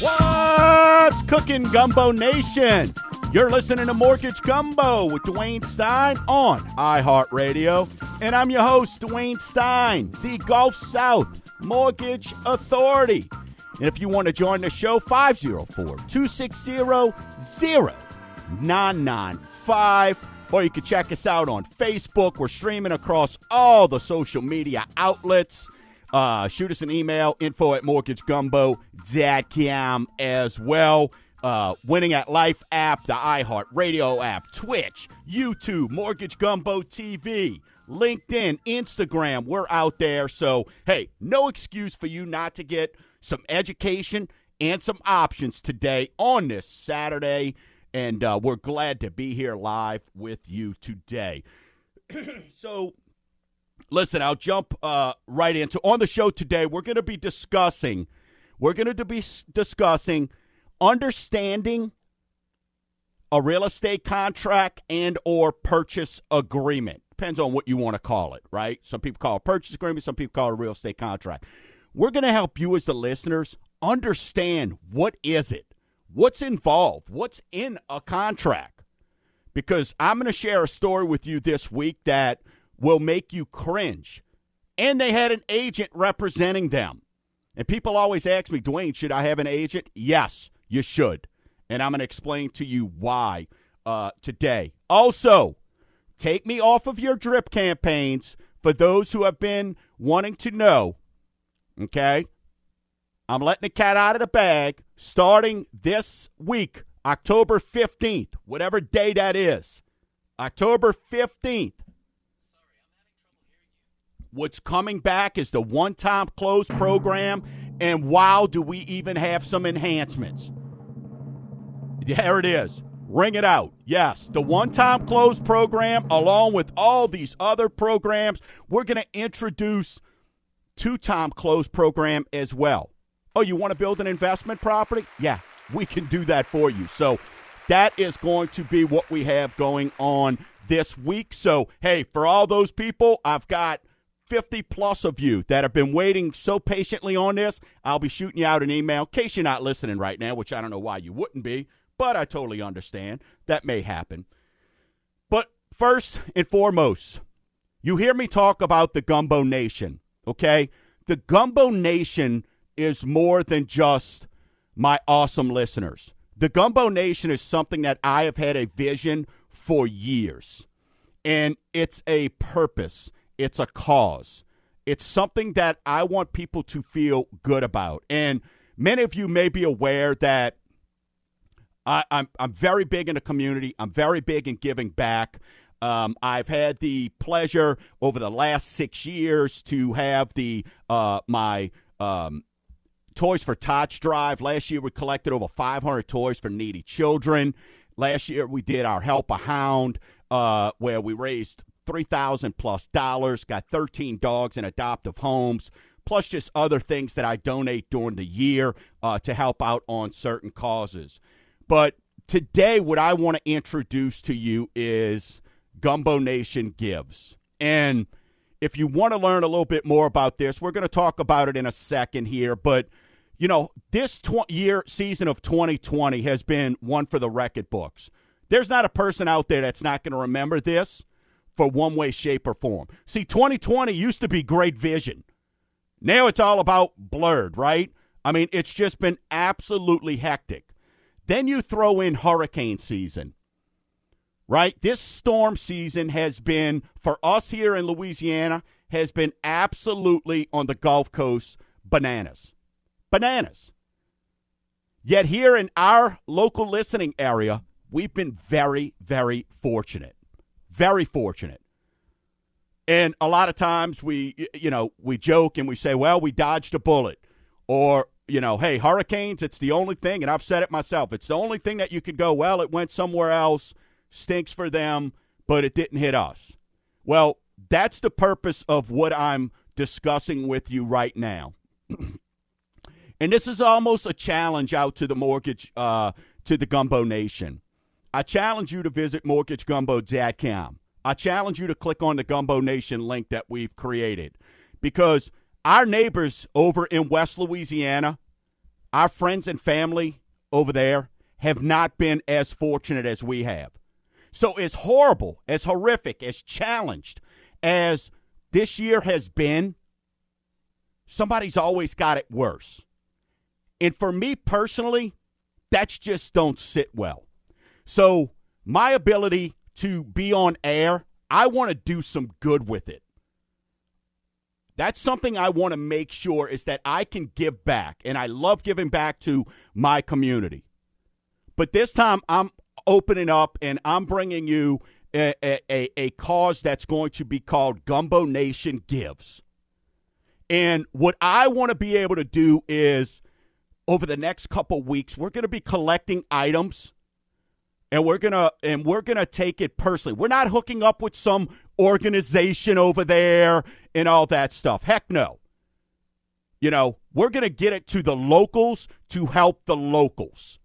What's cooking, Gumbo Nation? You're listening to Mortgage Gumbo with Dwayne Stein on iHeartRadio. And I'm your host, Dwayne Stein, the Gulf South Mortgage Authority. And if you want to join the show, 504 260 0995. Or you can check us out on Facebook. We're streaming across all the social media outlets. Uh, shoot us an email, info at mortgagegumbo.com as well. Uh, winning at Life app, the iHeart Radio app, Twitch, YouTube, Mortgage Gumbo TV, LinkedIn, Instagram. We're out there. So, hey, no excuse for you not to get some education and some options today on this Saturday. And uh, we're glad to be here live with you today. so, listen, I'll jump uh, right into on the show today. We're going to be discussing. We're going to be discussing understanding a real estate contract and or purchase agreement. Depends on what you want to call it, right? Some people call it purchase agreement, some people call it a real estate contract. We're going to help you as the listeners understand what is it? What's involved? What's in a contract? Because I'm going to share a story with you this week that will make you cringe. And they had an agent representing them. And people always ask me, Dwayne, should I have an agent? Yes, you should. And I'm going to explain to you why uh, today. Also, take me off of your drip campaigns for those who have been wanting to know. Okay? I'm letting the cat out of the bag starting this week, October 15th, whatever day that is. October 15th. What's coming back is the one time close program, and wow, do we even have some enhancements. There it is. Ring it out. Yes, the one time close program, along with all these other programs, we're going to introduce two time close program as well. Oh, you want to build an investment property? Yeah, we can do that for you. So that is going to be what we have going on this week. So, hey, for all those people, I've got 50 plus of you that have been waiting so patiently on this, I'll be shooting you out an email in case you're not listening right now, which I don't know why you wouldn't be, but I totally understand. That may happen. But first and foremost, you hear me talk about the Gumbo Nation, okay? The Gumbo Nation is more than just my awesome listeners. The Gumbo Nation is something that I have had a vision for years, and it's a purpose it's a cause. It's something that I want people to feel good about. And many of you may be aware that I, am I'm, I'm very big in the community. I'm very big in giving back. Um, I've had the pleasure over the last six years to have the uh, my um, Toys for Tots drive. Last year we collected over 500 toys for needy children. Last year we did our Help a Hound, uh, where we raised three thousand plus dollars. Got thirteen dogs in adoptive homes, plus just other things that I donate during the year uh, to help out on certain causes. But today, what I want to introduce to you is Gumbo Nation Gives, and if you want to learn a little bit more about this, we're going to talk about it in a second here, but you know, this tw- year season of 2020 has been one for the record books. There's not a person out there that's not going to remember this for one way, shape, or form. See, 2020 used to be great vision. Now it's all about blurred, right? I mean, it's just been absolutely hectic. Then you throw in hurricane season, right? This storm season has been, for us here in Louisiana, has been absolutely on the Gulf Coast bananas. Bananas. Yet here in our local listening area, we've been very, very fortunate. Very fortunate. And a lot of times we, you know, we joke and we say, well, we dodged a bullet. Or, you know, hey, hurricanes, it's the only thing, and I've said it myself, it's the only thing that you could go, well, it went somewhere else, stinks for them, but it didn't hit us. Well, that's the purpose of what I'm discussing with you right now. and this is almost a challenge out to the mortgage, uh, to the Gumbo Nation. I challenge you to visit mortgagegumbo.com. I challenge you to click on the Gumbo Nation link that we've created because our neighbors over in West Louisiana, our friends and family over there, have not been as fortunate as we have. So, as horrible, as horrific, as challenged as this year has been, somebody's always got it worse. And for me personally, that's just don't sit well. So, my ability to be on air, I want to do some good with it. That's something I want to make sure is that I can give back. And I love giving back to my community. But this time I'm opening up and I'm bringing you a, a, a cause that's going to be called Gumbo Nation Gives. And what I want to be able to do is over the next couple weeks, we're going to be collecting items and we're going to and we're going to take it personally. We're not hooking up with some organization over there and all that stuff. Heck no. You know, we're going to get it to the locals to help the locals.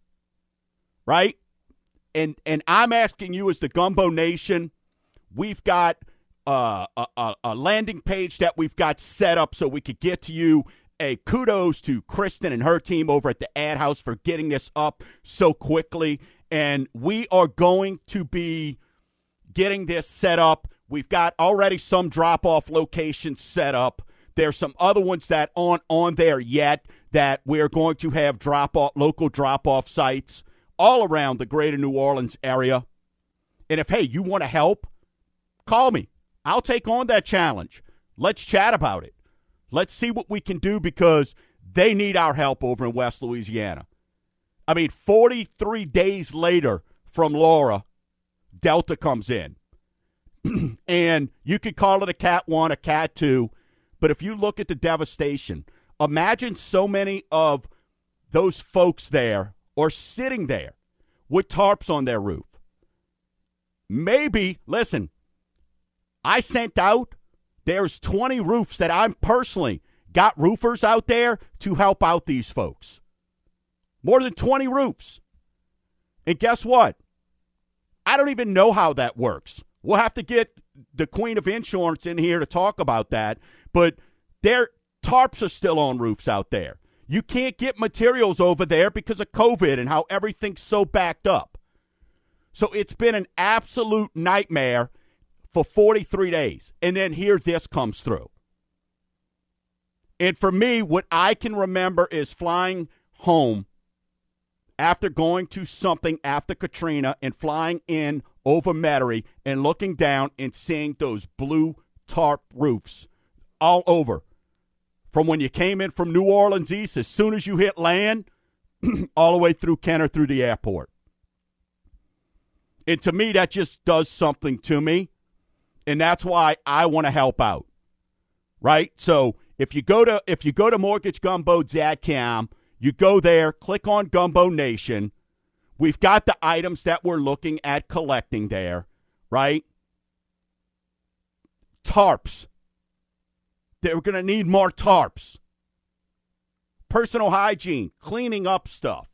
Right? And and I'm asking you as the Gumbo Nation, we've got uh, a, a landing page that we've got set up so we could get to you a kudos to Kristen and her team over at the ad house for getting this up so quickly. And we are going to be getting this set up. We've got already some drop off locations set up. There's some other ones that aren't on there yet that we're going to have drop off local drop off sites all around the greater New Orleans area. And if hey, you want to help, call me. I'll take on that challenge. Let's chat about it. Let's see what we can do because they need our help over in West Louisiana. I mean, 43 days later from Laura, Delta comes in. and you could call it a cat one, a cat two, but if you look at the devastation, imagine so many of those folks there or sitting there with tarps on their roof. Maybe, listen, I sent out there's 20 roofs that I'm personally got roofers out there to help out these folks. More than 20 roofs. And guess what? I don't even know how that works. We'll have to get the queen of insurance in here to talk about that. But their tarps are still on roofs out there. You can't get materials over there because of COVID and how everything's so backed up. So it's been an absolute nightmare for 43 days. And then here this comes through. And for me, what I can remember is flying home after going to something after Katrina and flying in over Metairie and looking down and seeing those blue tarp roofs all over. From when you came in from New Orleans East, as soon as you hit land, all the way through Kenner through the airport. And to me, that just does something to me and that's why I want to help out. Right? So if you go to if you go to mortgagegumbo.com, you go there, click on Gumbo Nation. We've got the items that we're looking at collecting there, right? Tarps. They're going to need more tarps. Personal hygiene, cleaning up stuff,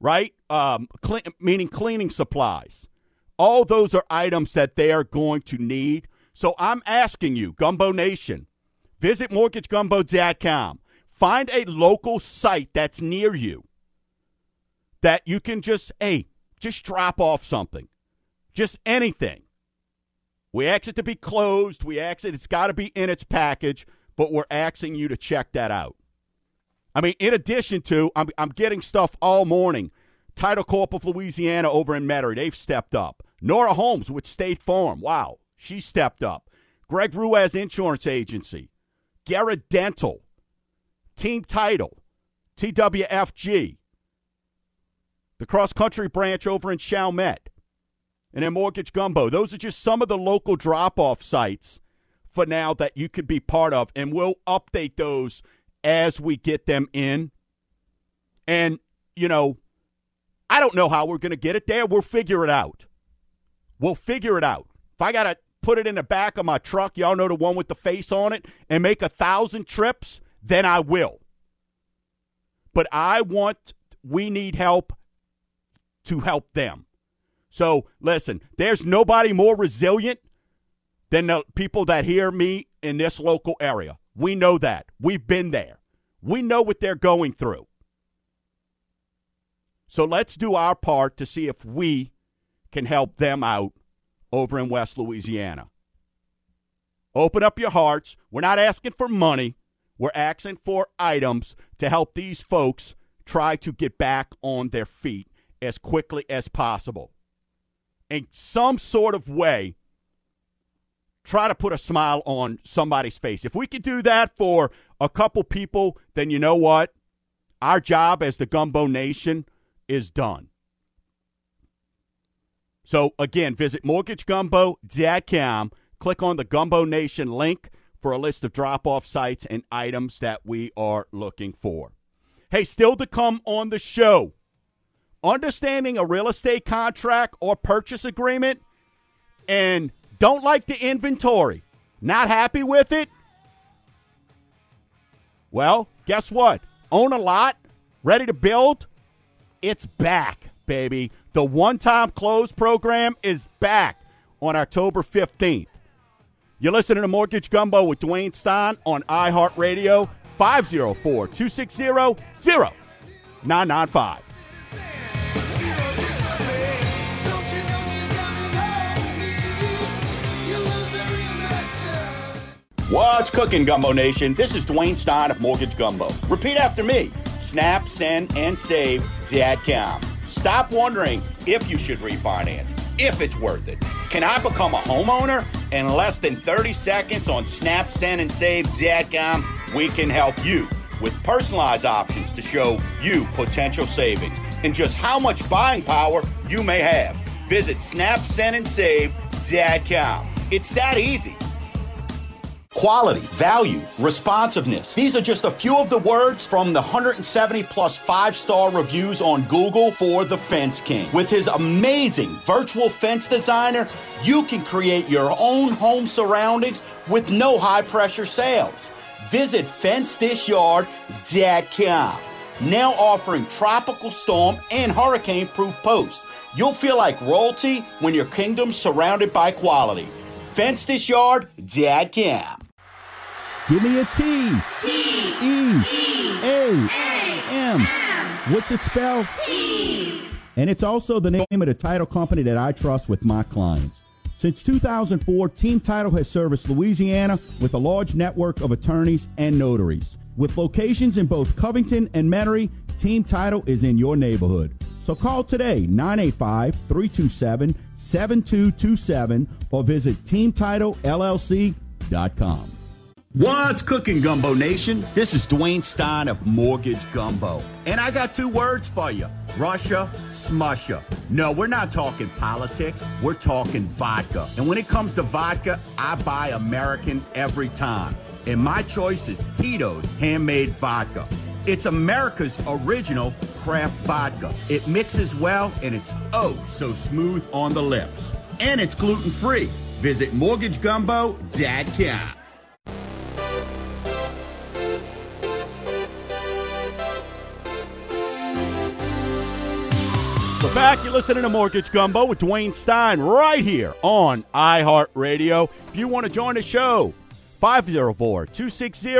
right? Um, clean, meaning cleaning supplies. All those are items that they are going to need. So I'm asking you, Gumbo Nation, visit mortgagegumbo.com. Find a local site that's near you that you can just, hey, just drop off something. Just anything. We ask it to be closed. We ask it, it's got to be in its package, but we're asking you to check that out. I mean, in addition to, I'm, I'm getting stuff all morning Title Corp of Louisiana over in Metairie, they've stepped up. Nora Holmes with State Farm, wow, she stepped up. Greg Ruiz Insurance Agency, Garrett Dental, Team Title, TWFG, the cross country branch over in Chalmette, and then Mortgage Gumbo. Those are just some of the local drop off sites for now that you could be part of, and we'll update those as we get them in. And, you know, I don't know how we're going to get it there. We'll figure it out. We'll figure it out. If I got to put it in the back of my truck, y'all know the one with the face on it, and make a thousand trips, then I will. But I want, we need help to help them. So listen, there's nobody more resilient than the people that hear me in this local area. We know that. We've been there. We know what they're going through. So let's do our part to see if we can help them out over in West Louisiana. Open up your hearts. We're not asking for money. We're asking for items to help these folks try to get back on their feet as quickly as possible. In some sort of way, try to put a smile on somebody's face. If we could do that for a couple people, then you know what? Our job as the Gumbo Nation is done. So again, visit mortgagegumbo.com. Click on the Gumbo Nation link for a list of drop off sites and items that we are looking for. Hey, still to come on the show. Understanding a real estate contract or purchase agreement and don't like the inventory, not happy with it. Well, guess what? Own a lot, ready to build? It's back, baby. The one time close program is back on October 15th. You're listening to Mortgage Gumbo with Dwayne Stein on iHeartRadio, 504 260 0995. What's cooking, Gumbo Nation? This is Dwayne Stein of Mortgage Gumbo. Repeat after me. Snap, send, and save Dadcom. Stop wondering if you should refinance, if it's worth it. Can I become a homeowner? In less than 30 seconds on Snap, Send, and Save Dadcom, we can help you with personalized options to show you potential savings and just how much buying power you may have. Visit Snap, Send, and Save Dadcom. It's that easy. Quality, value, responsiveness. These are just a few of the words from the 170 plus five star reviews on Google for the Fence King. With his amazing virtual fence designer, you can create your own home surroundings with no high pressure sales. Visit FenceThisYard.com. Now offering tropical storm and hurricane proof posts. You'll feel like royalty when your kingdom's surrounded by quality. FenceThisYard.com. Give me a T. T. E. E. A. A. M. What's it spelled? T. And it's also the name of the title company that I trust with my clients. Since 2004, Team Title has serviced Louisiana with a large network of attorneys and notaries. With locations in both Covington and Metairie, Team Title is in your neighborhood. So call today 985 327 7227 or visit teamtitlellc.com. What's cooking, Gumbo Nation? This is Dwayne Stein of Mortgage Gumbo. And I got two words for you Russia, smusha. No, we're not talking politics, we're talking vodka. And when it comes to vodka, I buy American every time. And my choice is Tito's Handmade Vodka. It's America's original craft vodka. It mixes well and it's oh so smooth on the lips. And it's gluten free. Visit mortgagegumbo.com. We're back. You're listening to Mortgage Gumbo with Dwayne Stein right here on iHeartRadio. If you want to join the show, 504 260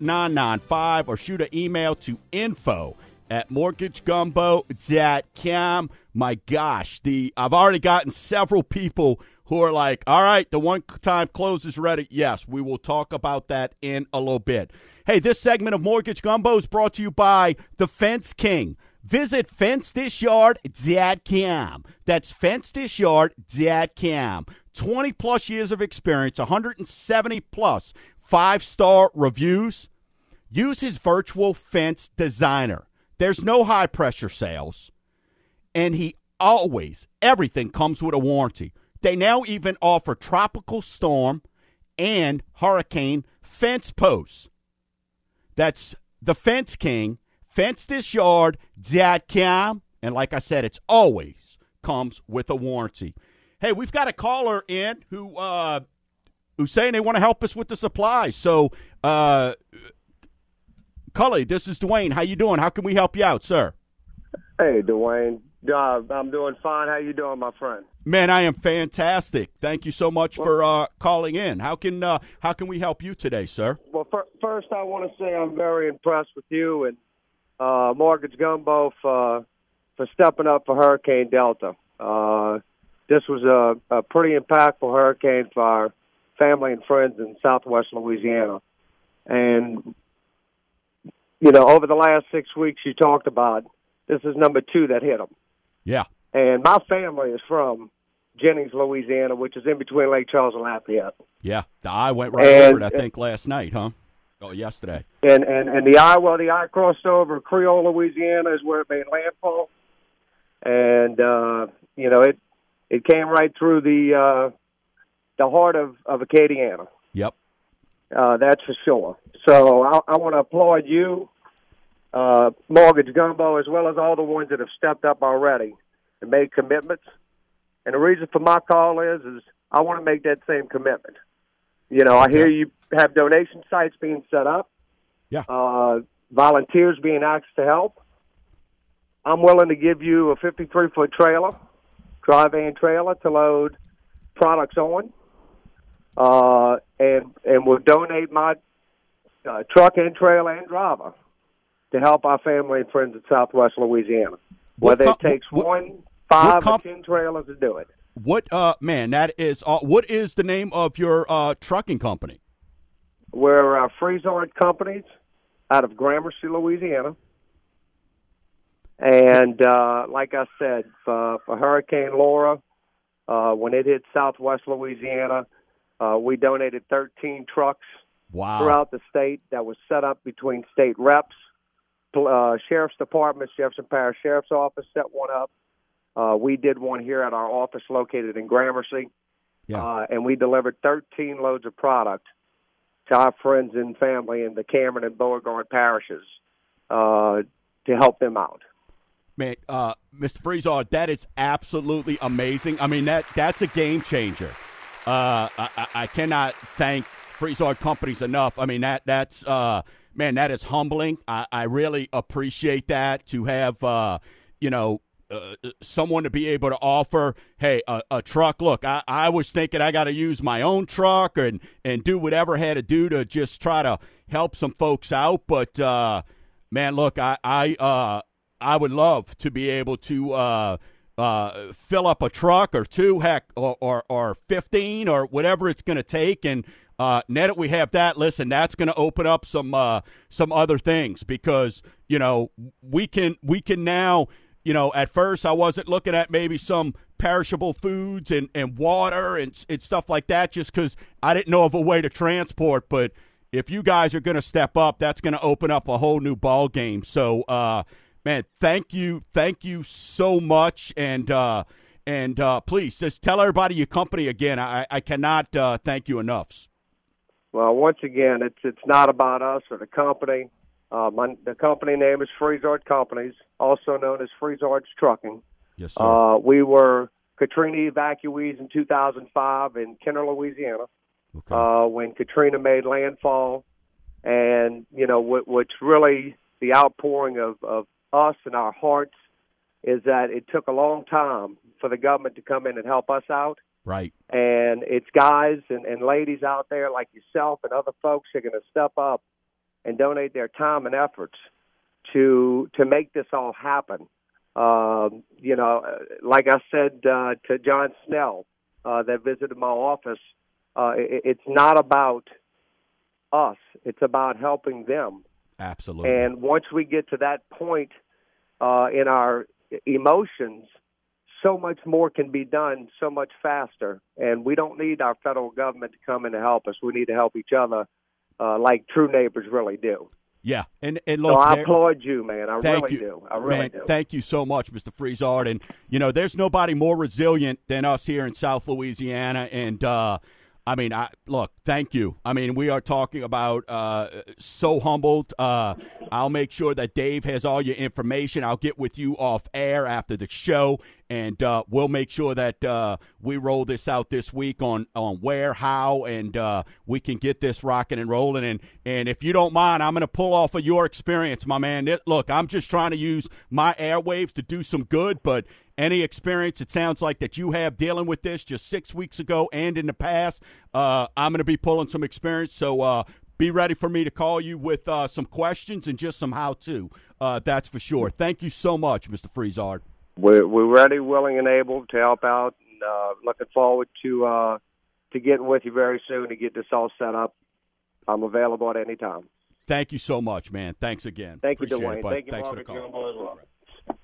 0995 or shoot an email to info at mortgagegumbo.com. My gosh, the I've already gotten several people who are like, all right, the one time close is ready. Yes, we will talk about that in a little bit. Hey, this segment of Mortgage Gumbo is brought to you by The Fence King. Visit FenceThisYard.com. That's FenceThisYard.com. 20 plus years of experience, 170 plus five star reviews. Use his virtual fence designer. There's no high pressure sales. And he always, everything comes with a warranty. They now even offer tropical storm and hurricane fence posts. That's the Fence King, FenceThisYard.com. And like I said, it's always comes with a warranty. Hey, we've got a caller in who uh, who's saying they want to help us with the supplies. So, uh, Cully, this is Dwayne. How you doing? How can we help you out, sir? Hey, Dwayne, Uh, I'm doing fine. How you doing, my friend? Man, I am fantastic. Thank you so much for uh, calling in. How can uh, how can we help you today, sir? Well, fir- first I want to say I'm very impressed with you and uh, Mortgage Gumbo for for stepping up for Hurricane Delta. Uh, this was a, a pretty impactful hurricane for our family and friends in Southwest Louisiana, and you know over the last six weeks you talked about this is number two that hit them. Yeah. And my family is from Jennings, Louisiana, which is in between Lake Charles and Lafayette. Yeah, the eye went right And- over it. I think last night, huh? Oh, yesterday. And and and the eye, well, the eye crossed over Creole, Louisiana, is where it made landfall. And uh, you know, it it came right through the uh, the heart of of Acadiana. Yep. Uh, that's for sure. So I, I want to applaud you, uh, Mortgage Gumbo, as well as all the ones that have stepped up already and made commitments. And the reason for my call is, is I want to make that same commitment. You know, I hear you have donation sites being set up. Yeah. Uh, volunteers being asked to help. I'm willing to give you a 53 foot trailer, dry van trailer to load products on uh, and and will donate my uh, truck and trailer and driver to help our family and friends in Southwest Louisiana. What Whether com- it takes what- one, five, or ten trailers to do it. What uh man, that is uh, what is the name of your uh trucking company? We're uh, Frisard Companies out of Gramercy, Louisiana. And uh, like I said, for, for Hurricane Laura, uh, when it hit Southwest Louisiana, uh, we donated 13 trucks Wow. throughout the state that was set up between state reps, uh, sheriff's departments, Jefferson Parish Sheriff's Office set one up. Uh, we did one here at our office located in Gramercy, Yeah. uh, and we delivered 13 loads of product to our friends and family in the Cameron and Beauregard parishes uh, to help them out. Man, uh, Mr. Frisard, that is absolutely amazing. I mean, that that's a game changer. Uh, I, I- cannot thank Frisard Companies enough. I mean, that that's uh, man, that is humbling. I, I really appreciate that to have uh, you know. Uh, someone to be able to offer, hey, a, a truck. Look, I, I was thinking I got to use my own truck and and do whatever I had to do to just try to help some folks out. But uh, man, look, I I uh, I would love to be able to uh, uh, fill up a truck or two, heck, or or, or fifteen or whatever it's going to take. And uh, now that we have that, listen, that's going to open up some uh, some other things because you know we can we can now. You know, at first I wasn't looking at maybe some perishable foods and, and water and, and stuff like that just because I didn't know of a way to transport. But if you guys are going to step up, that's going to open up a whole new ball game. So, uh, man, thank you, thank you so much, and uh, and uh, please just tell everybody your company again. I, I cannot uh, thank you enough. Well, once again, it's it's not about us or the company. Uh, my, the company name is Frisard Companies, also known as Frisard's Trucking. Yes, sir. Uh, we were Katrina evacuees in 2005 in Kenner, Louisiana, okay. uh, when Katrina made landfall. And, you know, what, what's really the outpouring of, of us and our hearts is that it took a long time for the government to come in and help us out. right. And it's guys and, and ladies out there like yourself and other folks who are going to step up and donate their time and efforts to to make this all happen. Um, you know, uh, like I said uh, to John Snell uh, that visited my office, uh, it, it's not about us; it's about helping them. Absolutely. And once we get to that point uh, in our emotions, so much more can be done so much faster. And we don't need our federal government to come in to help us. We need to help each other uh, like true neighbors really do. yeah, and and So look, I applaud you, man. I Thank really you. do. I really Man, do. Thank you so much, Mr. Frisard. And, you know, there's nobody more resilient than us here in South Louisiana. And, uh, I mean, I look, thank you. I mean, we are talking about uh, so humbled. Uh, I'll make sure that Dave has all your information. I'll get with you off air after the show and uh, we'll make sure that uh, we roll this out this week on on where, how, and uh, we can get this rocking and rolling. And and if you don't mind, I'm going to pull off of your experience, my man. It, look, I'm just trying to use my airwaves to do some good, but any experience it sounds like that you have dealing with this just six weeks ago and in the past, uh, I'm going to be pulling some experience. So uh, be ready for me to call you with uh, some questions and just some how to. That's for sure. Thank you so much, Mr. Frisard. We're, we're ready, willing, and able to help out. And, uh, looking forward to uh, to getting with you very soon to get this all set up. I'm available at any time. Thank you so much, man. Thanks again. Thank Appreciate you, Dwayne. It, Thank you, Thanks Margaret for the call. Well.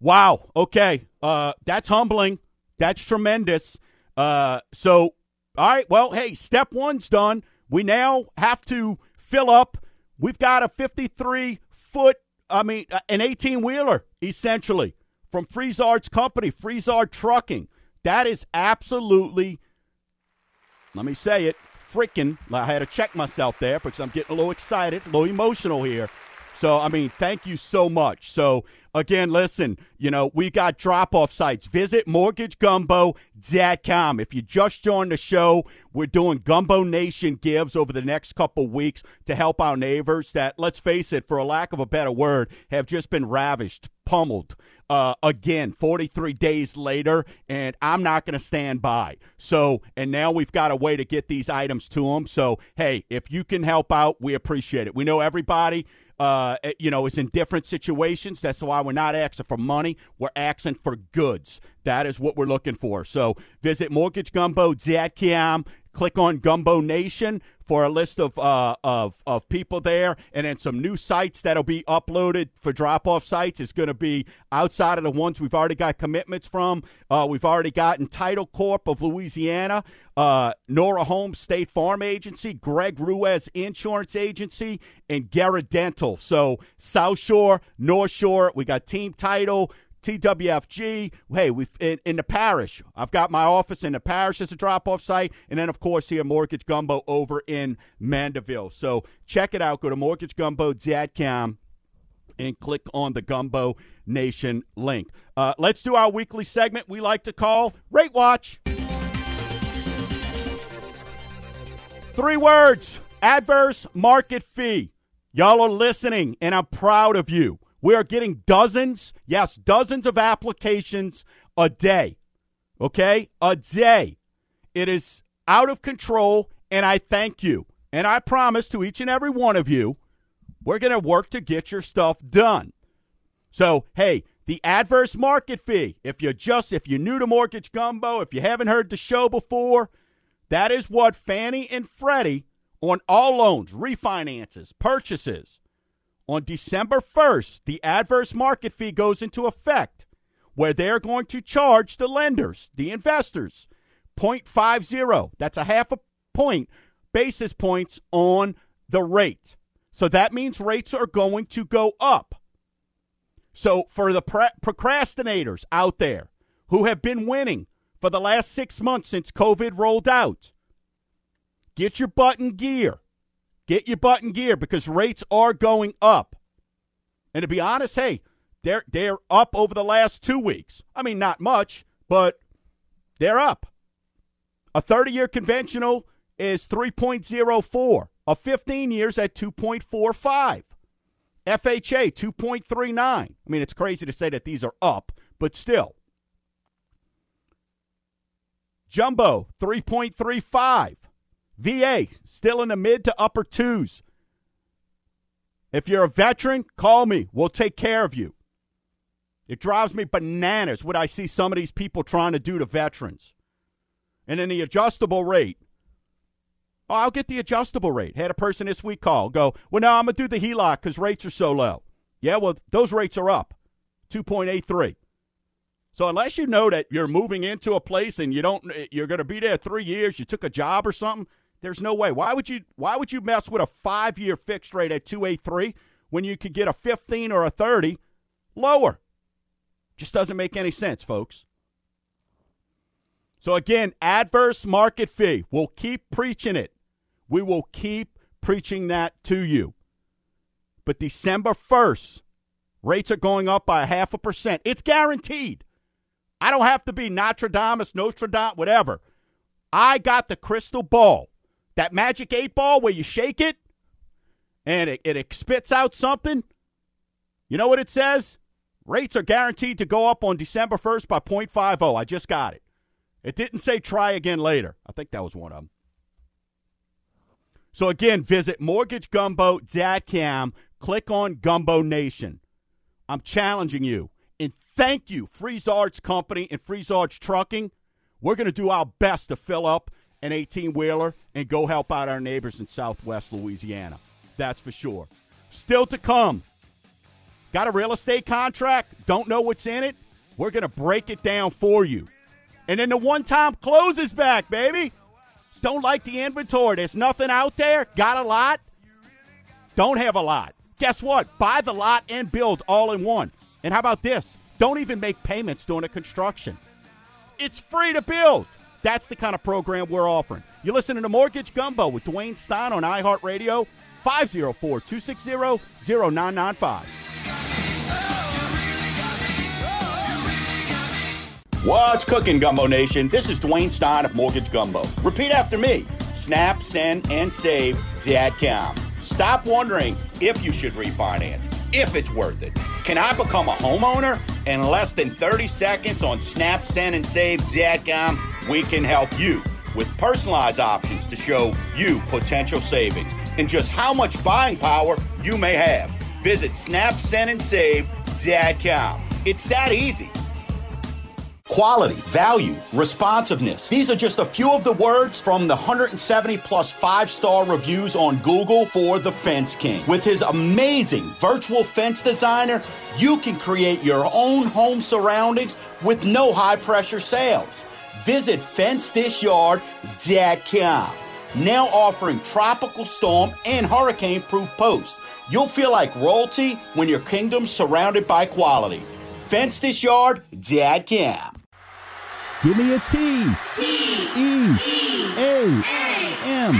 Wow. Okay. Uh, that's humbling. That's tremendous. Uh, so, all right. Well, hey, step one's done. We now have to fill up. We've got a 53 foot, I mean, uh, an 18 wheeler, essentially, from Frisard's company, Frisard Trucking. That is absolutely, let me say it, freaking. I had to check myself there because I'm getting a little excited, a little emotional here. So, I mean, thank you so much. So, again, listen, you know, we got drop off sites. Visit mortgagegumbo.com. If you just joined the show, we're doing Gumbo Nation gives over the next couple weeks to help our neighbors that, let's face it, for a lack of a better word, have just been ravished, pummeled. Uh, again, 43 days later, and I'm not going to stand by. So, and now we've got a way to get these items to them. So, hey, if you can help out, we appreciate it. We know everybody uh, you know, is in different situations. That's why we're not asking for money. We're asking for goods. That is what we're looking for. So visit mortgagegumbo.com. Click on Gumbo Nation for a list of, uh, of, of people there. And then some new sites that'll be uploaded for drop off sites is going to be outside of the ones we've already got commitments from. Uh, we've already gotten Title Corp of Louisiana, uh, Nora Holmes State Farm Agency, Greg Ruiz Insurance Agency, and Garrett Dental. So South Shore, North Shore, we got Team Title. TWFG. Hey, we in, in the parish. I've got my office in the parish as a drop-off site, and then of course here Mortgage Gumbo over in Mandeville. So check it out. Go to mortgagegumbo.com and click on the Gumbo Nation link. Uh, let's do our weekly segment we like to call Rate Watch. Three words adverse market fee. Y'all are listening, and I'm proud of you. We are getting dozens, yes, dozens of applications a day. Okay? A day. It is out of control, and I thank you. And I promise to each and every one of you, we're going to work to get your stuff done. So, hey, the adverse market fee, if you're just, if you're new to Mortgage Gumbo, if you haven't heard the show before, that is what Fannie and Freddie on all loans, refinances, purchases, on December 1st, the adverse market fee goes into effect where they're going to charge the lenders, the investors, 0.50. That's a half a point basis points on the rate. So that means rates are going to go up. So for the pre- procrastinators out there who have been winning for the last six months since COVID rolled out, get your button gear. Get your button gear because rates are going up. And to be honest, hey, they're they're up over the last two weeks. I mean, not much, but they're up. A 30-year conventional is 3.04. A 15 years at 2.45. FHA 2.39. I mean, it's crazy to say that these are up, but still. Jumbo 3.35. VA still in the mid to upper twos. If you're a veteran, call me. We'll take care of you. It drives me bananas what I see some of these people trying to do to veterans. And then the adjustable rate. Oh, I'll get the adjustable rate. Had a person this week call, go, well, no, I'm going to do the HELOC because rates are so low. Yeah, well, those rates are up 2.83. So unless you know that you're moving into a place and you don't, eh, you're going to be there three years, you took a job or something, there's no way. Why would you why would you mess with a 5-year fixed rate at 283 when you could get a 15 or a 30 lower? Just doesn't make any sense, folks. So again, adverse market fee. We'll keep preaching it. We will keep preaching that to you. But December 1st, rates are going up by a half a percent. It's guaranteed. I don't have to be Nostradamus, Nostradamus, whatever. I got the crystal ball. That magic eight ball where you shake it and it, it spits out something. You know what it says? Rates are guaranteed to go up on December 1st by 0.50. I just got it. It didn't say try again later. I think that was one of them. So again, visit mortgagegumbo.com. Click on Gumbo Nation. I'm challenging you. And thank you, Frisard's Company and Frisard's Trucking. We're going to do our best to fill up an 18 wheeler and go help out our neighbors in southwest Louisiana. That's for sure. Still to come. Got a real estate contract? Don't know what's in it? We're going to break it down for you. And then the one time closes back, baby. Don't like the inventory. There's nothing out there. Got a lot? Don't have a lot. Guess what? Buy the lot and build all in one. And how about this? Don't even make payments during the construction. It's free to build. That's the kind of program we're offering. You're listening to Mortgage Gumbo with Dwayne Stein on iHeartRadio, 504 260 0995. What's cooking, Gumbo Nation? This is Dwayne Stein of Mortgage Gumbo. Repeat after me Snap, send, and save Dadcom. Stop wondering if you should refinance, if it's worth it. Can I become a homeowner? In less than 30 seconds on Snap, Send, and Save Dadcom, we can help you with personalized options to show you potential savings and just how much buying power you may have. Visit Snap, Send, and Save Dadcom. It's that easy. Quality, value, responsiveness. These are just a few of the words from the 170 plus five star reviews on Google for the Fence King. With his amazing virtual fence designer, you can create your own home surroundings with no high pressure sales. Visit FenceThisYard.com. Now offering tropical storm and hurricane proof posts. You'll feel like royalty when your kingdom's surrounded by quality. fence this FenceThisYard.com. Give me a T. T. E. A. M.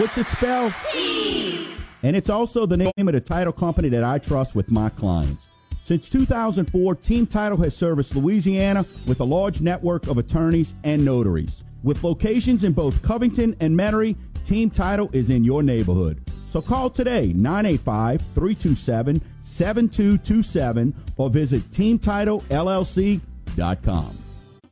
What's it spelled? T. And it's also the name of the title company that I trust with my clients. Since 2004, Team Title has serviced Louisiana with a large network of attorneys and notaries. With locations in both Covington and Metairie, Team Title is in your neighborhood. So call today, 985 327 7227, or visit TeamTitleLLC.com.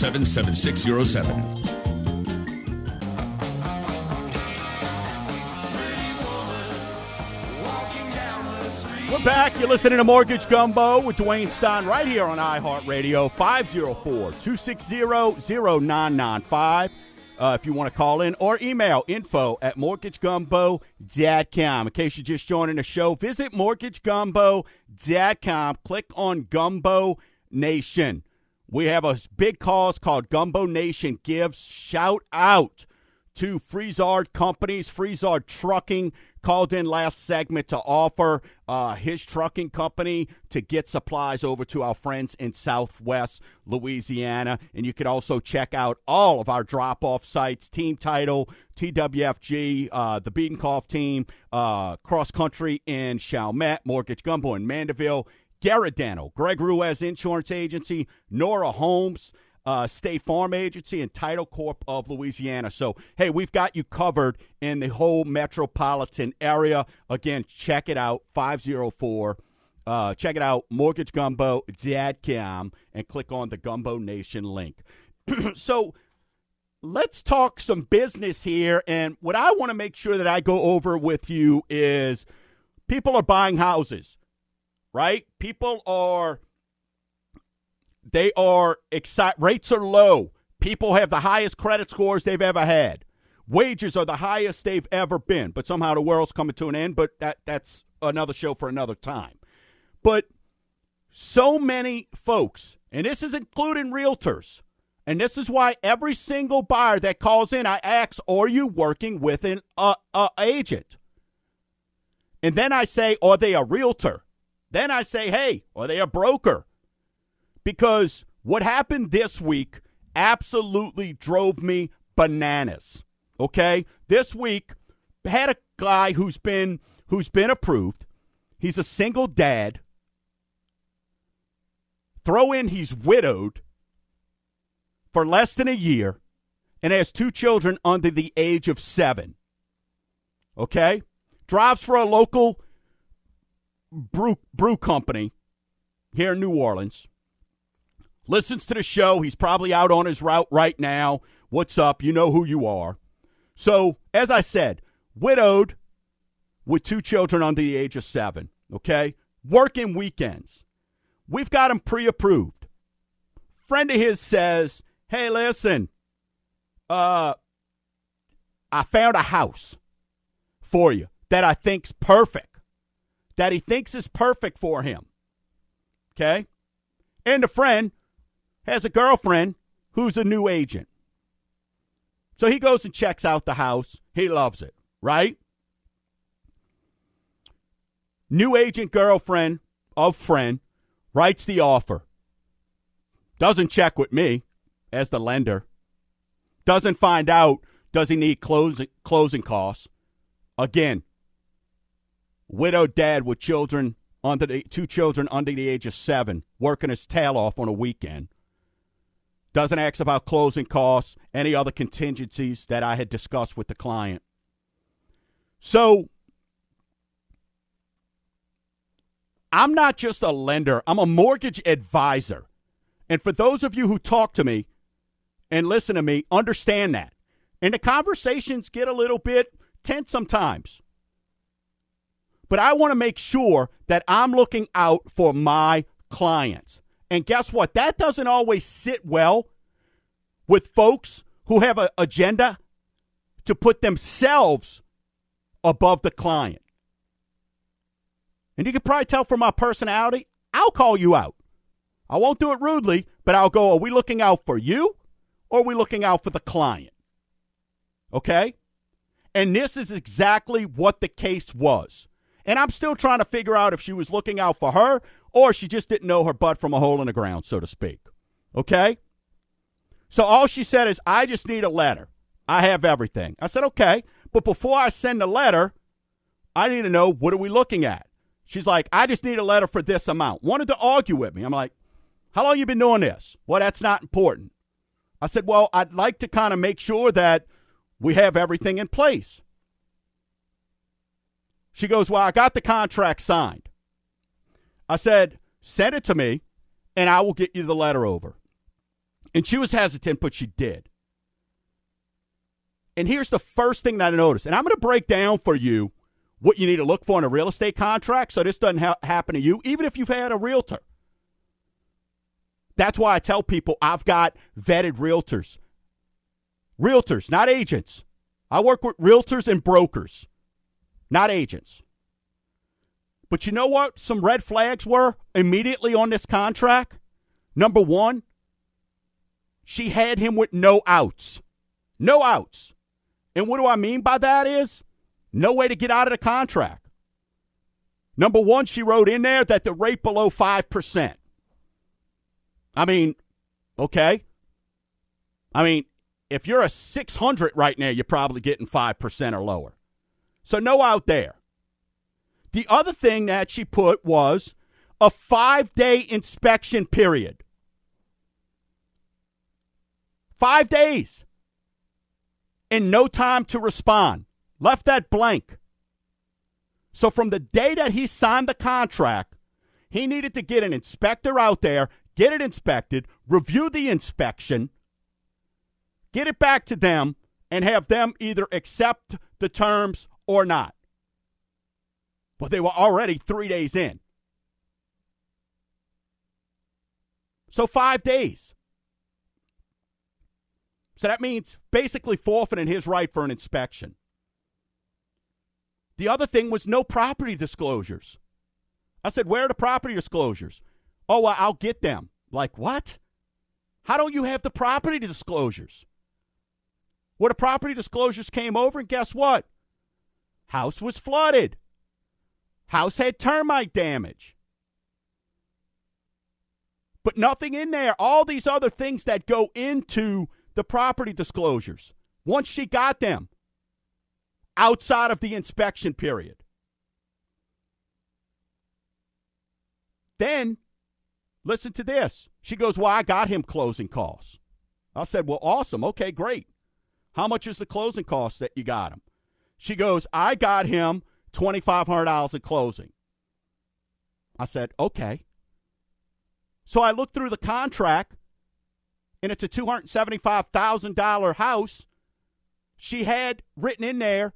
207 7607. We're back. You're listening to Mortgage Gumbo with Dwayne Stein right here on iHeartRadio, 504 260 0995. Uh, if you want to call in or email info at mortgagegumbo.com. In case you're just joining the show, visit mortgagegumbo.com. Click on Gumbo Nation. We have a big cause called Gumbo Nation Gives. Shout out to Frisard Companies, Frisard Trucking called in last segment to offer uh, his trucking company to get supplies over to our friends in Southwest Louisiana. And you can also check out all of our drop off sites Team Title, TWFG, uh, the Cough Team, uh, Cross Country in Chalmette, Mortgage Gumbo in Mandeville, Garrett Dental, Greg Ruiz Insurance Agency, Nora Holmes uh, State Farm Agency and Title Corp of Louisiana. So, hey, we've got you covered in the whole metropolitan area. Again, check it out 504 Uh, check it out, mortgagegumbo.com, and click on the Gumbo Nation link. so let's talk some business here. And what I want to make sure that I go over with you is people are buying houses, right? People are, they are excited. Rates are low. People have the highest credit scores they've ever had. Wages are the highest they've ever been. But somehow the world's coming to an end. But that that's another show for another time. But so many folks, and this is including realtors, and this is why every single buyer that calls in, I ask, are you working with an uh, uh, agent? And then I say, are they a realtor? Then I say, hey, are they a broker? Because what happened this week absolutely drove me bananas. Okay? This week had a guy who's been who's been approved. He's a single dad. Throw in he's widowed for less than a year and has two children under the age of seven. Okay? Drives for a local brew, brew company here in New Orleans. Listens to the show. He's probably out on his route right now. What's up? You know who you are. So, as I said, widowed with two children under the age of seven. Okay? Working weekends. We've got him pre approved. Friend of his says, hey, listen, uh, I found a house for you that I think's perfect, that he thinks is perfect for him. Okay? And a friend has a girlfriend who's a new agent. So he goes and checks out the house. He loves it, right? New agent girlfriend of friend writes the offer. Doesn't check with me as the lender. Doesn't find out does he need closing closing costs. Again, widowed dad with children under the two children under the age of seven, working his tail off on a weekend. Doesn't ask about closing costs, any other contingencies that I had discussed with the client. So I'm not just a lender, I'm a mortgage advisor. And for those of you who talk to me and listen to me, understand that. And the conversations get a little bit tense sometimes. But I want to make sure that I'm looking out for my clients. And guess what? That doesn't always sit well with folks who have an agenda to put themselves above the client. And you can probably tell from my personality, I'll call you out. I won't do it rudely, but I'll go, are we looking out for you or are we looking out for the client? Okay? And this is exactly what the case was. And I'm still trying to figure out if she was looking out for her or she just didn't know her butt from a hole in the ground, so to speak. Okay? So all she said is, I just need a letter. I have everything. I said, okay. But before I send the letter, I need to know what are we looking at? She's like, I just need a letter for this amount. Wanted to argue with me. I'm like, how long you been doing this? Well, that's not important. I said, well, I'd like to kind of make sure that we have everything in place. She goes, well, I got the contract signed. I said, send it to me and I will get you the letter over. And she was hesitant, but she did. And here's the first thing that I noticed. And I'm going to break down for you what you need to look for in a real estate contract so this doesn't ha- happen to you, even if you've had a realtor. That's why I tell people I've got vetted realtors. Realtors, not agents. I work with realtors and brokers, not agents. But you know what some red flags were immediately on this contract? Number one, she had him with no outs. No outs. And what do I mean by that is no way to get out of the contract. Number one, she wrote in there that the rate below 5%. I mean, okay. I mean, if you're a 600 right now, you're probably getting 5% or lower. So no out there. The other thing that she put was a five day inspection period. Five days. And no time to respond. Left that blank. So from the day that he signed the contract, He needed to get an inspector out there, get it inspected, review the inspection, get it back to them, and have them either accept the terms or not. But they were already three days in. So, five days. So that means basically forfeiting his right for an inspection. The other thing was no property disclosures. I said, Where are the property disclosures? Oh, well, I'll get them. Like, what? How don't you have the property disclosures? Well, the property disclosures came over, and guess what? House was flooded. House had termite damage. But nothing in there. All these other things that go into the property disclosures. Once she got them outside of the inspection period. Then, listen to this. She goes, Well, I got him closing costs. I said, Well, awesome. Okay, great. How much is the closing cost that you got him? She goes, I got him $2,500 at closing. I said, Okay. So I looked through the contract, and it's a $275,000 house. She had written in there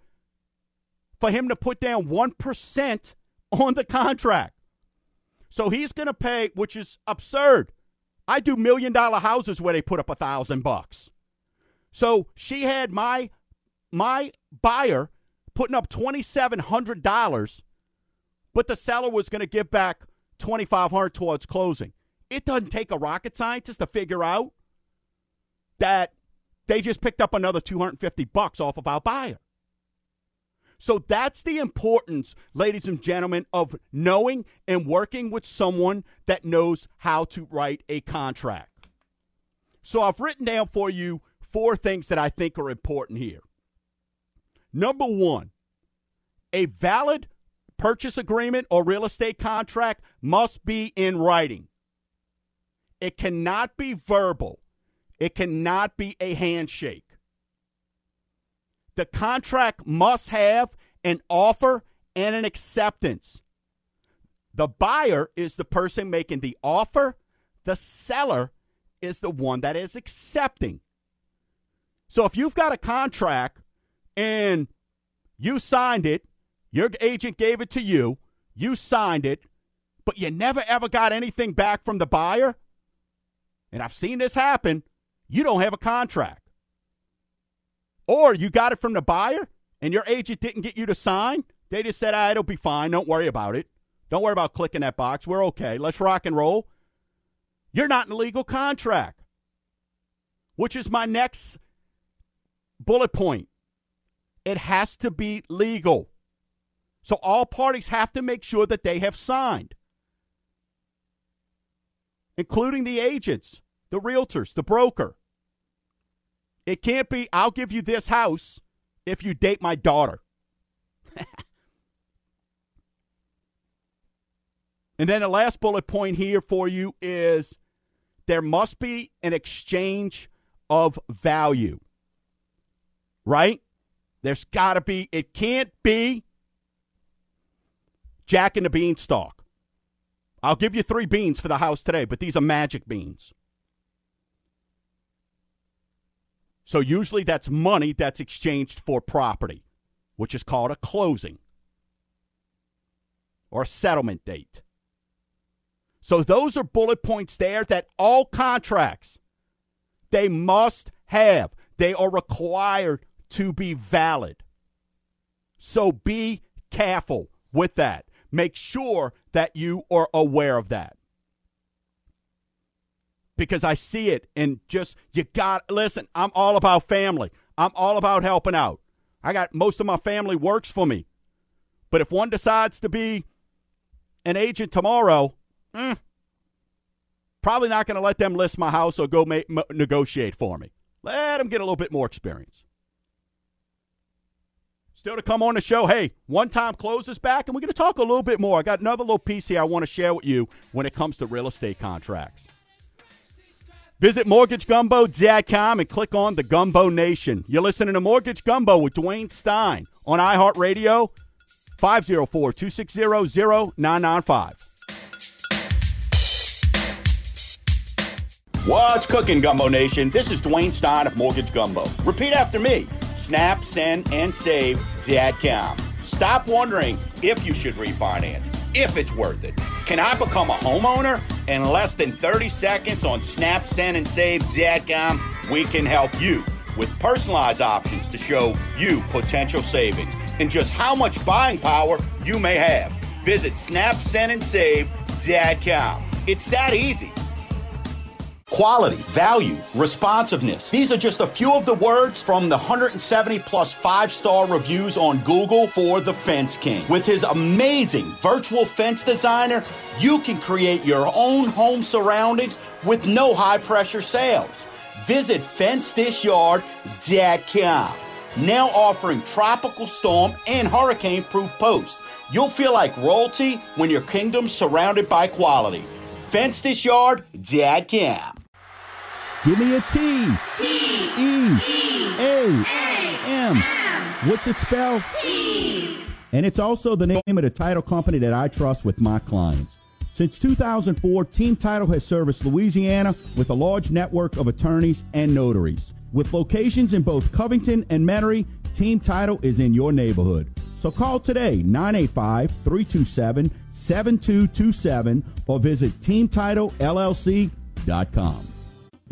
for him to put down 1% on the contract. So he's going to pay, which is absurd. I do million dollar houses where they put up a thousand bucks. So she had my my buyer putting up twenty seven hundred dollars, but the seller was going to give back twenty five hundred towards closing. It doesn't take a rocket scientist to figure out that they just picked up another two hundred fifty bucks off of our buyer. So that's the importance, ladies and gentlemen, of knowing and working with someone that knows how to write a contract. So I've written down for you four things that I think are important here. Number one, a valid purchase agreement or real estate contract must be in writing. It cannot be verbal. It cannot be a handshake. The contract must have an offer and an acceptance. The buyer is the person making the offer, the seller is the one that is accepting. So if you've got a contract and you signed it, your agent gave it to you, you signed it, but you never ever got anything back from the buyer, and I've seen this happen, you don't have a contract. Or you got it from the buyer and your agent didn't get you to sign. They just said, ah, it'll be fine. Don't worry about it. Don't worry about clicking that box. We're okay. Let's rock and roll. You're not in a legal contract, which is my next bullet point. It has to be legal. So all parties have to make sure that they have signed, including the agents, the realtors, the broker. It can't be, I'll give you this house if you date my daughter. and then the last bullet point here for you is there must be an exchange of value. Right? There's got to be, it can't be Jack and the Beanstalk. I'll give you three beans for the house today, but these are magic beans. So usually that's money that's exchanged for property, which is called a closing or a settlement date. So those are bullet points there that all contracts they must have. They are required to be valid. So be careful with that. Make sure that you are aware of that because I see it and just you got listen, I'm all about family. I'm all about helping out. I got most of my family works for me. But if one decides to be an agent tomorrow, mm, probably not going to let them list my house or go ma- negotiate for me. Let them get a little bit more experience. Still to come on the show, hey, one time close is back, and we're going to talk a little bit more. I got another little piece here I want to share with you when it comes to real estate contracts. Visit MortgageGumbo.com and click on the Gumbo Nation. You're listening to Mortgage Gumbo with Dwayne Stein on iHeartRadio, 504 260 0995. What's cooking, Gumbo Nation? This is Dwayne Stein of Mortgage Gumbo. Repeat after me. Snap, send, and save Dadcom. Stop wondering if you should refinance, if it's worth it. Can I become a homeowner? In less than 30 seconds on Snap, Send, and Save Dadcom, we can help you with personalized options to show you potential savings and just how much buying power you may have. Visit Snap, Send, and Save Dadcom. It's that easy. Quality, value, responsiveness. These are just a few of the words from the 170 plus five star reviews on Google for the Fence King. With his amazing virtual fence designer, you can create your own home surroundings with no high pressure sales. Visit FenceThisYard.com. Now offering tropical storm and hurricane proof posts. You'll feel like royalty when your kingdom's surrounded by quality. fence this yard FenceThisYard.com. Give me a T. T. E. A. M. What's it spelled? T. And it's also the name of the title company that I trust with my clients. Since 2004, Team Title has serviced Louisiana with a large network of attorneys and notaries. With locations in both Covington and Metairie, Team Title is in your neighborhood. So call today 985 327 7227 or visit teamtitlellc.com.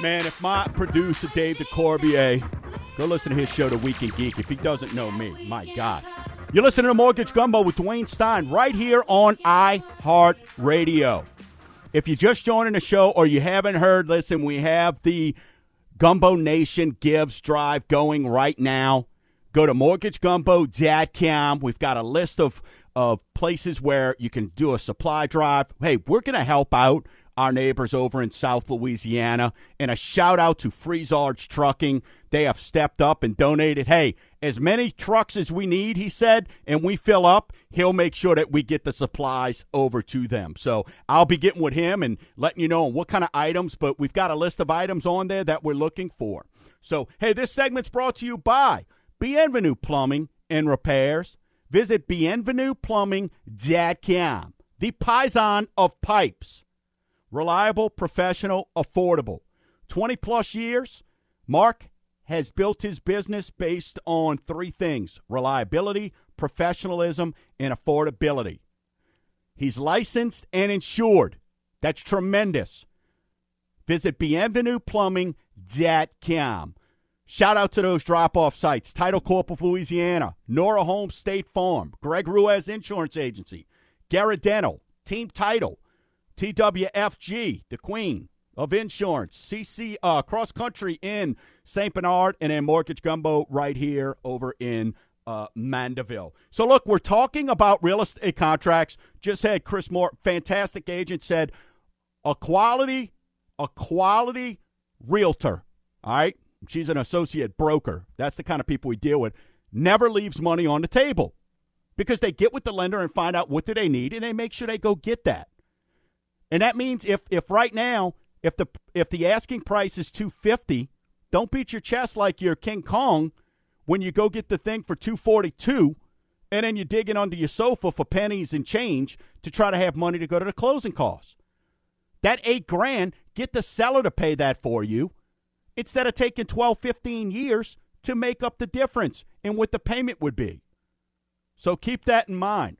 Man, if my producer, Dave DeCorbier, go listen to his show, The Weekend Geek. If he doesn't know me, my God. You're listening to Mortgage Gumbo with Dwayne Stein right here on iHeartRadio. If you're just joining the show or you haven't heard, listen, we have the Gumbo Nation Gives Drive going right now. Go to mortgagegumbo.com. We've got a list of, of places where you can do a supply drive. Hey, we're going to help out our neighbors over in South Louisiana. And a shout out to Frisard's Trucking. They have stepped up and donated, hey, as many trucks as we need, he said, and we fill up, he'll make sure that we get the supplies over to them. So I'll be getting with him and letting you know what kind of items, but we've got a list of items on there that we're looking for. So, hey, this segment's brought to you by Bienvenue Plumbing and Repairs. Visit bienvenuplumbing.com, the paisan of pipes. Reliable, professional, affordable. 20 plus years, Mark has built his business based on three things reliability, professionalism, and affordability. He's licensed and insured. That's tremendous. Visit bienvenuplumbing.com. Shout out to those drop off sites Title Corp of Louisiana, Nora Home State Farm, Greg Ruiz Insurance Agency, Garrett Dental, Team Title, TWFG, the Queen of Insurance, CC uh, Cross Country in St. Bernard, and then Mortgage Gumbo right here over in uh, Mandeville. So, look, we're talking about real estate contracts. Just had Chris Moore, fantastic agent, said a quality, a quality realtor. All right, she's an associate broker. That's the kind of people we deal with. Never leaves money on the table because they get with the lender and find out what do they need, and they make sure they go get that. And that means if if right now if the if the asking price is 250, don't beat your chest like you're King Kong when you go get the thing for 242 and then you're digging under your sofa for pennies and change to try to have money to go to the closing costs. That 8 grand, get the seller to pay that for you instead of taking 12, 15 years to make up the difference in what the payment would be. So keep that in mind.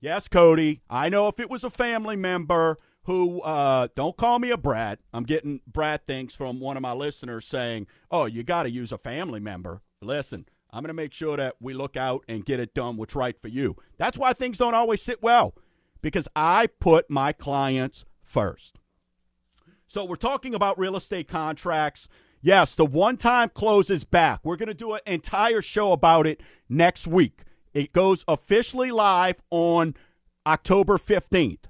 Yes, Cody. I know if it was a family member who, uh, don't call me a brat. I'm getting brat things from one of my listeners saying, oh, you got to use a family member. Listen, I'm going to make sure that we look out and get it done what's right for you. That's why things don't always sit well because I put my clients first. So we're talking about real estate contracts. Yes, the one time close is back. We're going to do an entire show about it next week. It goes officially live on October 15th.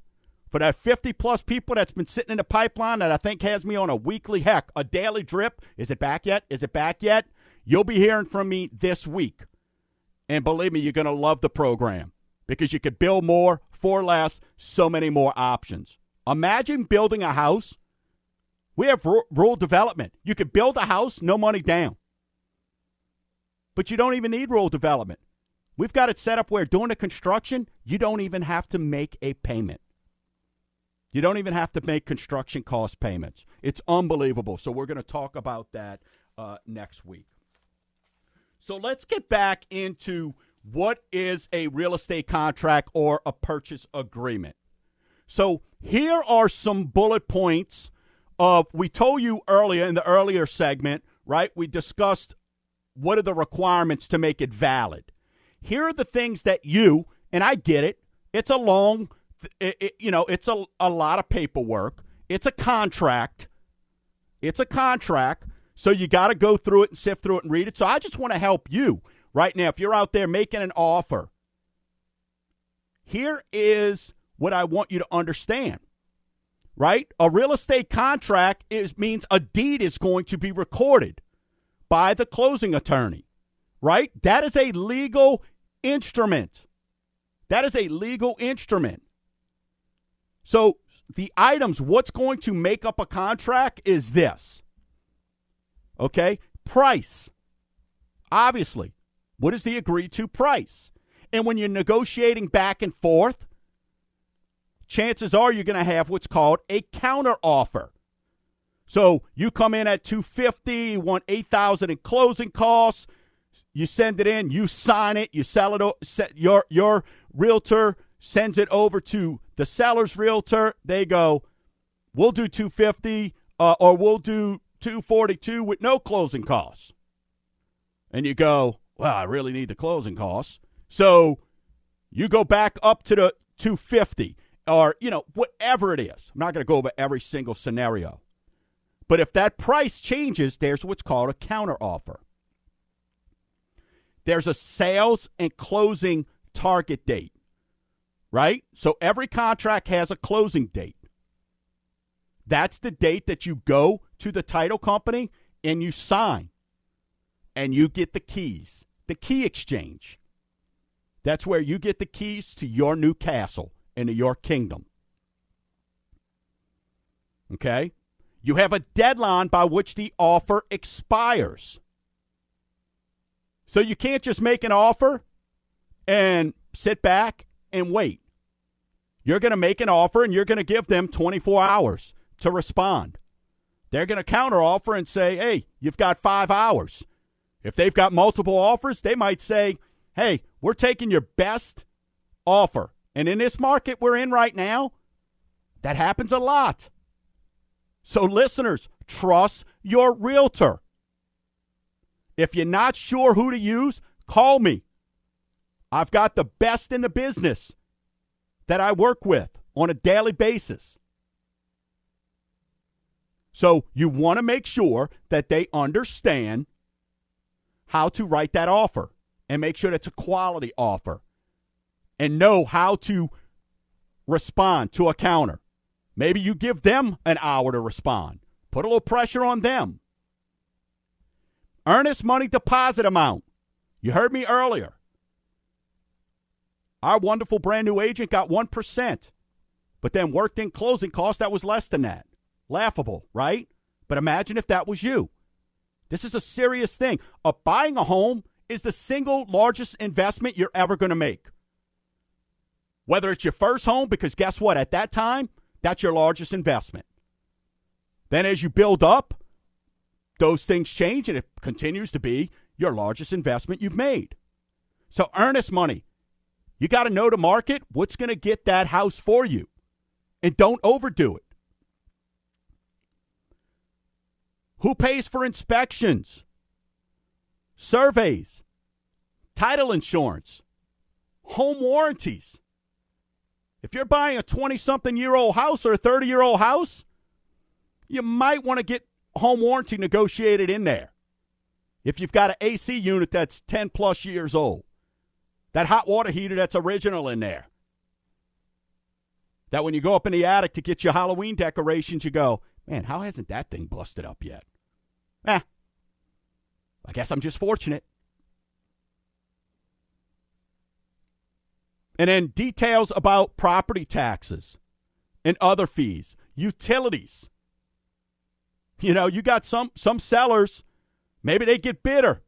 For that 50 plus people that's been sitting in the pipeline that I think has me on a weekly, heck, a daily drip. Is it back yet? Is it back yet? You'll be hearing from me this week. And believe me, you're going to love the program because you could build more for less, so many more options. Imagine building a house. We have rural development. You could build a house, no money down. But you don't even need rural development. We've got it set up where during the construction, you don't even have to make a payment. You don't even have to make construction cost payments. It's unbelievable. So we're going to talk about that uh, next week. So let's get back into what is a real estate contract or a purchase agreement. So here are some bullet points of we told you earlier in the earlier segment, right? We discussed what are the requirements to make it valid. Here are the things that you, and I get it, it's a long, it, it, you know, it's a, a lot of paperwork. It's a contract. It's a contract. So you got to go through it and sift through it and read it. So I just want to help you right now. If you're out there making an offer, here is what I want you to understand. Right? A real estate contract is means a deed is going to be recorded by the closing attorney right? That is a legal instrument. That is a legal instrument. So the items, what's going to make up a contract is this. Okay? Price. Obviously. What is the agreed to price? And when you're negotiating back and forth, chances are you're going to have what's called a counter offer. So you come in at 250, you want 8,000 in closing costs, you send it in, you sign it, you sell it. Your your realtor sends it over to the seller's realtor. They go, we'll do 250 uh, or we'll do 242 with no closing costs. And you go, well, I really need the closing costs. So you go back up to the 250 or, you know, whatever it is. I'm not going to go over every single scenario. But if that price changes, there's what's called a counter offer. There's a sales and closing target date, right? So every contract has a closing date. That's the date that you go to the title company and you sign and you get the keys, the key exchange. That's where you get the keys to your new castle and to your kingdom. Okay? You have a deadline by which the offer expires. So you can't just make an offer and sit back and wait. You're going to make an offer and you're going to give them 24 hours to respond. They're going to counter offer and say, hey, you've got five hours. If they've got multiple offers, they might say, hey, we're taking your best offer. And in this market we're in right now, that happens a lot. So, listeners, trust your realtor. If you're not sure who to use, call me. I've got the best in the business that I work with on a daily basis. So you want to make sure that they understand how to write that offer and make sure it's a quality offer and know how to respond to a counter. Maybe you give them an hour to respond. Put a little pressure on them. Earnest money deposit amount. You heard me earlier. Our wonderful brand new agent got 1%, but then worked in closing costs that was less than that. Laughable, right? But imagine if that was you. This is a serious thing. Uh, buying a home is the single largest investment you're ever going to make. Whether it's your first home, because guess what? At that time, that's your largest investment. Then as you build up, those things change and it continues to be your largest investment you've made. So, earnest money. You got to know the market, what's going to get that house for you. And don't overdo it. Who pays for inspections, surveys, title insurance, home warranties? If you're buying a 20 something year old house or a 30 year old house, you might want to get home warranty negotiated in there. If you've got an AC unit that's 10 plus years old, that hot water heater that's original in there. That when you go up in the attic to get your Halloween decorations, you go, man, how hasn't that thing busted up yet? Eh, I guess I'm just fortunate. And then details about property taxes and other fees, utilities. You know, you got some some sellers, maybe they get bitter.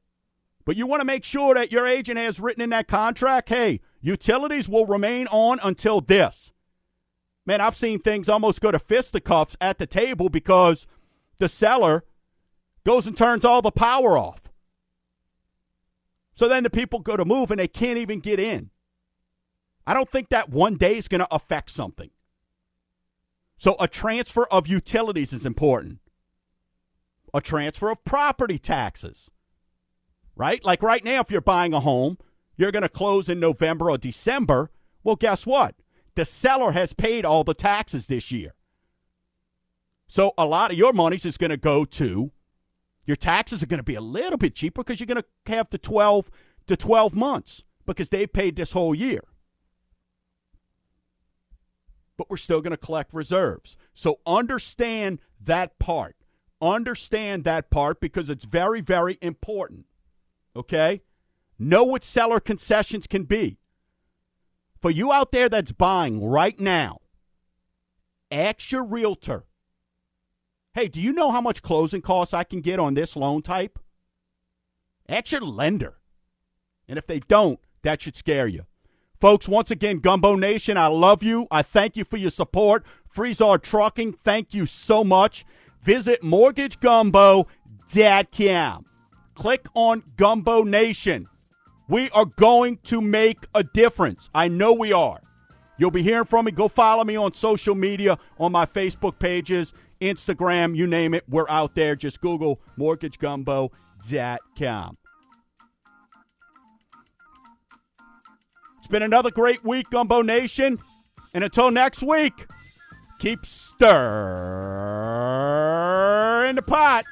But you want to make sure that your agent has written in that contract, hey, utilities will remain on until this. Man, I've seen things almost go to fisticuffs at the table because the seller goes and turns all the power off. So then the people go to move and they can't even get in. I don't think that one day is going to affect something. So a transfer of utilities is important. A transfer of property taxes. Right? Like right now, if you're buying a home, you're going to close in November or December. Well, guess what? The seller has paid all the taxes this year. So a lot of your monies is going to go to your taxes are going to be a little bit cheaper because you're going to have the 12 to 12 months because they've paid this whole year. But we're still going to collect reserves. So understand that part. Understand that part because it's very, very important. Okay? Know what seller concessions can be. For you out there that's buying right now, ask your realtor Hey, do you know how much closing costs I can get on this loan type? Ask your lender. And if they don't, that should scare you. Folks, once again, Gumbo Nation, I love you. I thank you for your support. Frisard Trucking, thank you so much. Visit mortgagegumbo.com. Click on Gumbo Nation. We are going to make a difference. I know we are. You'll be hearing from me. Go follow me on social media, on my Facebook pages. Instagram, you name it, we're out there. Just Google mortgagegumbo.com. It's been another great week, Gumbo Nation. And until next week, keep stirring the pot.